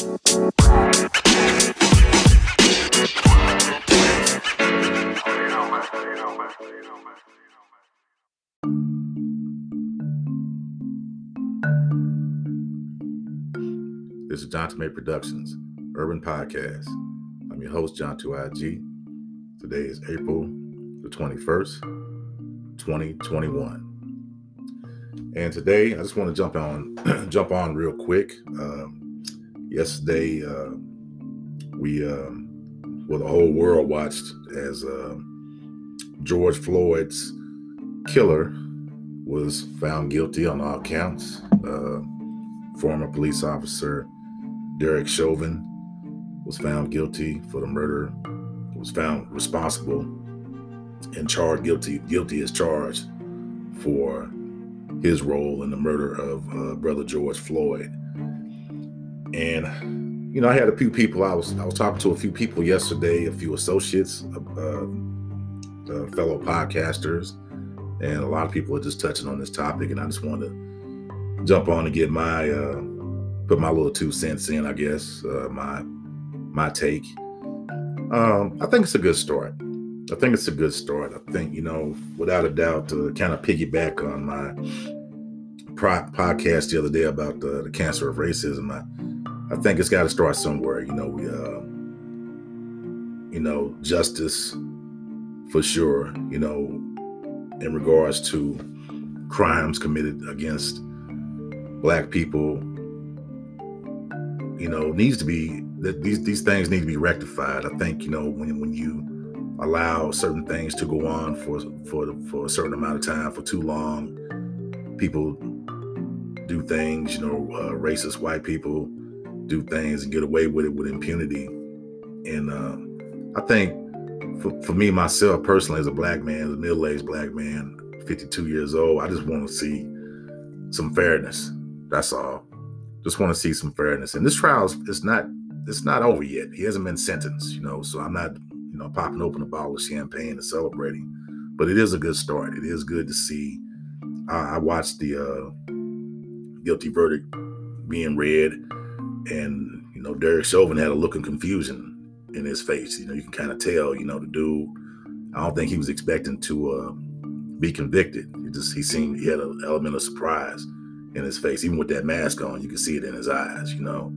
This is John Tomei Productions, Urban Podcast. I'm your host, John 2IG. Today is April the 21st, 2021. And today I just want to jump on jump on real quick. Um, yesterday uh, we um, well the whole world watched as uh, George Floyd's killer was found guilty on all counts. Uh, former police officer Derek Chauvin was found guilty for the murder, was found responsible and charged guilty, guilty as charged for his role in the murder of uh, brother George Floyd. And you know, I had a few people. I was I was talking to a few people yesterday, a few associates, uh, uh, fellow podcasters, and a lot of people are just touching on this topic. And I just wanted to jump on and get my uh, put my little two cents in, I guess, uh, my my take. Um, I think it's a good story. I think it's a good story. I think you know, without a doubt, to kind of piggyback on my pro- podcast the other day about the, the cancer of racism. I, I think it's got to start somewhere. You know, we, uh, you know, justice for sure. You know, in regards to crimes committed against black people you know, needs to be that these these things need to be rectified. I think you know when when you allow certain things to go on for for for a certain amount of time for too long, people do things. You know, uh, racist white people do things and get away with it with impunity. And uh, I think for, for me myself personally, as a black man, as a middle aged black man, 52 years old, I just want to see some fairness. That's all. Just want to see some fairness. And this trial is not it's not over yet. He hasn't been sentenced, you know. So I'm not, you know, popping open a bottle of champagne and celebrating. But it is a good start. It is good to see. I, I watched the uh, guilty verdict being read, and you know, Derek Chauvin had a look of confusion in his face. You know, you can kind of tell. You know, the dude. I don't think he was expecting to uh, be convicted. He just he seemed he had an element of surprise in his face, even with that mask on. You can see it in his eyes, you know.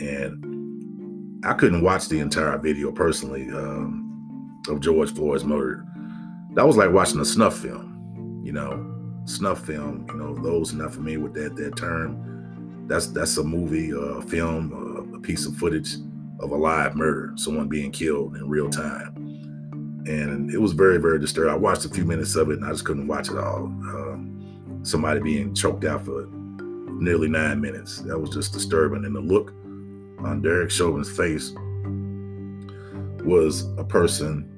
And I couldn't watch the entire video personally um, of George Floyd's murder. That was like watching a snuff film, you know. Snuff film, you know, those not familiar with that that term, that's that's a movie, a uh, film, uh, a piece of footage of a live murder, someone being killed in real time. And it was very, very disturbing. I watched a few minutes of it and I just couldn't watch it all. Um, somebody being choked out for nearly nine minutes. That was just disturbing. And the look on Derek Chauvin's face was a person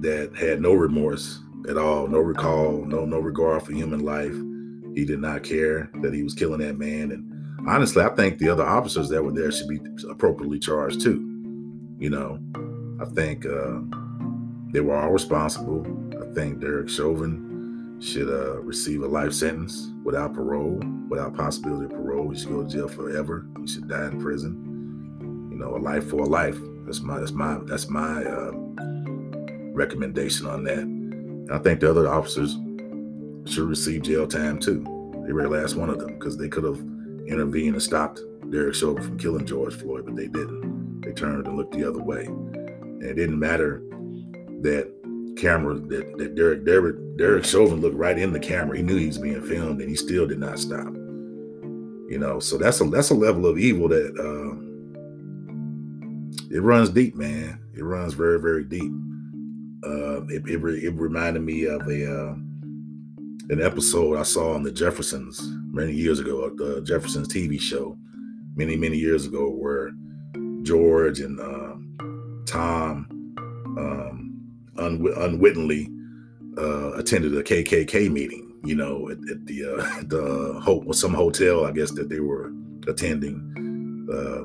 that had no remorse at all, no recall, no no regard for human life. He did not care that he was killing that man. And honestly, I think the other officers that were there should be appropriately charged too. You know, I think uh, they were all responsible. I think Derek Chauvin should uh, receive a life sentence without parole, without possibility of parole. He should go to jail forever. He should die in prison. You know, a life for a life. That's my that's my that's my uh, recommendation on that. And I think the other officers should receive jail time too. They were the last one of them, because they could have intervened and stopped Derek Chauvin from killing George Floyd, but they didn't. They turned and looked the other way. And it didn't matter that camera that, that Derek Derek Derek Chauvin looked right in the camera. He knew he was being filmed, and he still did not stop. You know, so that's a that's a level of evil that uh, it runs deep, man. It runs very very deep. Uh, it, it, it reminded me of a uh, an episode I saw on the Jeffersons many years ago, the Jeffersons TV show, many many years ago, where George and uh, Tom um, un- unwittingly uh, attended a KKK meeting. You know, at, at the uh, the ho- some hotel, I guess that they were attending. Uh,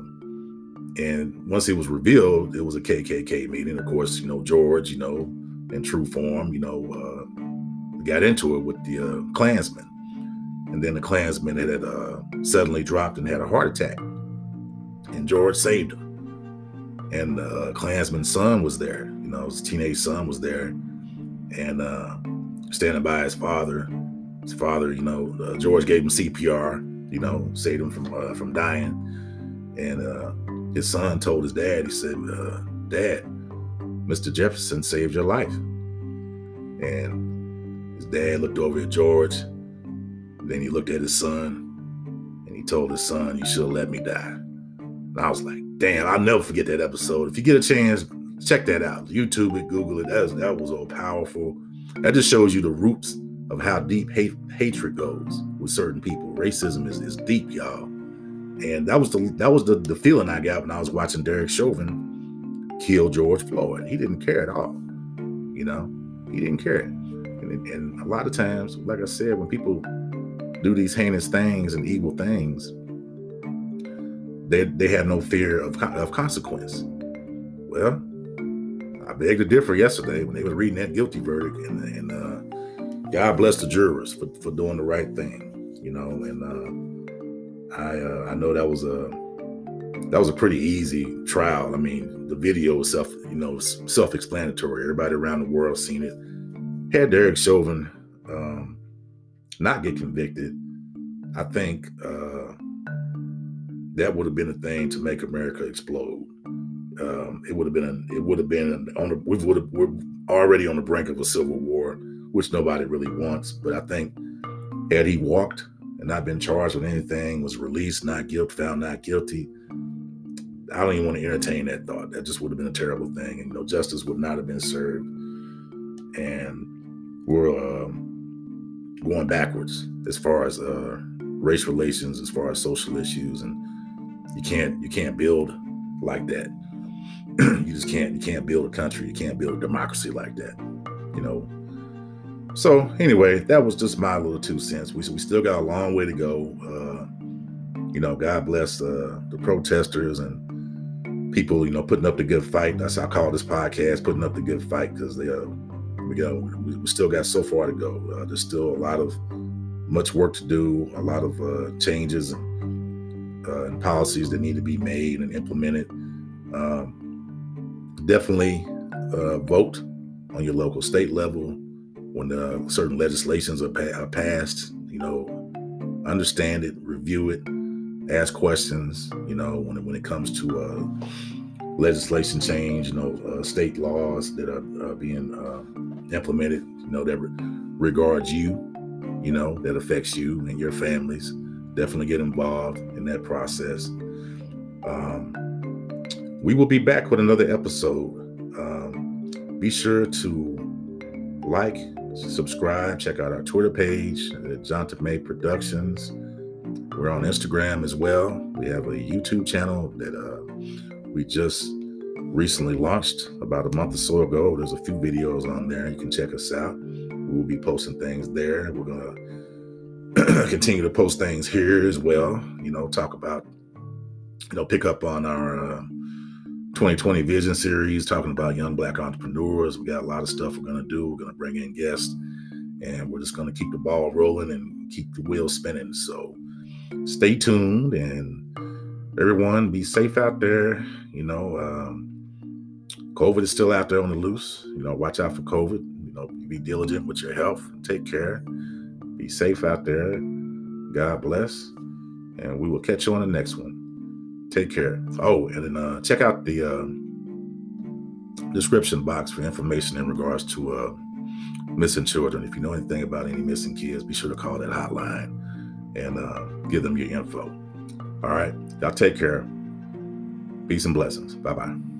and once it was revealed, it was a KKK meeting. Of course, you know George, you know, in true form, you know, uh, got into it with the uh, Klansmen, and then the Klansman had uh, suddenly dropped and had a heart attack. and George saved him. And uh, Klansman's son was there. You know, his teenage son was there, and uh, standing by his father. His father, you know, uh, George gave him CPR. You know, saved him from uh, from dying. And uh, his son told his dad, he said, uh, "Dad, Mr. Jefferson saved your life." And his dad looked over at George. Then he looked at his son and he told his son, You should have let me die. And I was like, Damn, I'll never forget that episode. If you get a chance, check that out. YouTube it, Google it. That was, that was all powerful. That just shows you the roots of how deep hate, hatred goes with certain people. Racism is, is deep, y'all. And that was the that was the, the feeling I got when I was watching Derek Chauvin kill George Floyd. He didn't care at all. You know, he didn't care. And, and a lot of times, like I said, when people do these heinous things and evil things, they they have no fear of of consequence. Well, I beg to differ. Yesterday, when they were reading that guilty verdict, and, and uh, God bless the jurors for, for doing the right thing, you know. And uh, I uh, I know that was a that was a pretty easy trial. I mean, the video was self you know self explanatory. Everybody around the world seen it. Had Derek Chauvin um, not get convicted, I think uh, that would have been a thing to make America explode. Um, it would have been it would have been on the we would have we're already on the brink of a civil war, which nobody really wants. But I think had he walked and not been charged with anything, was released, not guilty, found not guilty, I don't even want to entertain that thought. That just would have been a terrible thing, and you know, justice would not have been served. And we're um, going backwards as far as uh, race relations, as far as social issues, and you can't you can't build like that. you just can't you can't build a country, you can't build a democracy like that. You know. So anyway, that was just my little two cents. We we still got a long way to go. Uh, you know, God bless uh, the protesters and people. You know, putting up the good fight. That's how I call this podcast, putting up the good fight, because they uh, we go. We, we still got so far to go. Uh, there's still a lot of much work to do. A lot of uh, changes and, uh, and, policies that need to be made and implemented. Um, definitely uh, vote on your local state level when uh, certain legislations are, pa- are passed. You know, understand it, review it, ask questions. You know, when it, when it comes to uh, legislation change, you know, uh, state laws that are, are being uh, implemented, you know, that re- regards you, you know, that affects you and your families. Definitely get involved in that process. Um, we will be back with another episode. Um, be sure to like, subscribe, check out our Twitter page, Jonathan May Productions. We're on Instagram as well. We have a YouTube channel that uh, we just recently launched about a month or so ago. There's a few videos on there. You can check us out. We'll be posting things there. We're going to continue to post things here as well. You know, talk about, you know, pick up on our uh, 2020 Vision series, talking about young black entrepreneurs. We got a lot of stuff we're going to do. We're going to bring in guests and we're just going to keep the ball rolling and keep the wheel spinning. So stay tuned and everyone be safe out there. You know, um, COVID is still out there on the loose. You know, watch out for COVID. You know, be diligent with your health. Take care. Be safe out there. God bless. And we will catch you on the next one. Take care. Oh, and then uh, check out the uh, description box for information in regards to uh, missing children. If you know anything about any missing kids, be sure to call that hotline and uh, give them your info. All right. Y'all take care. Peace and blessings. Bye bye.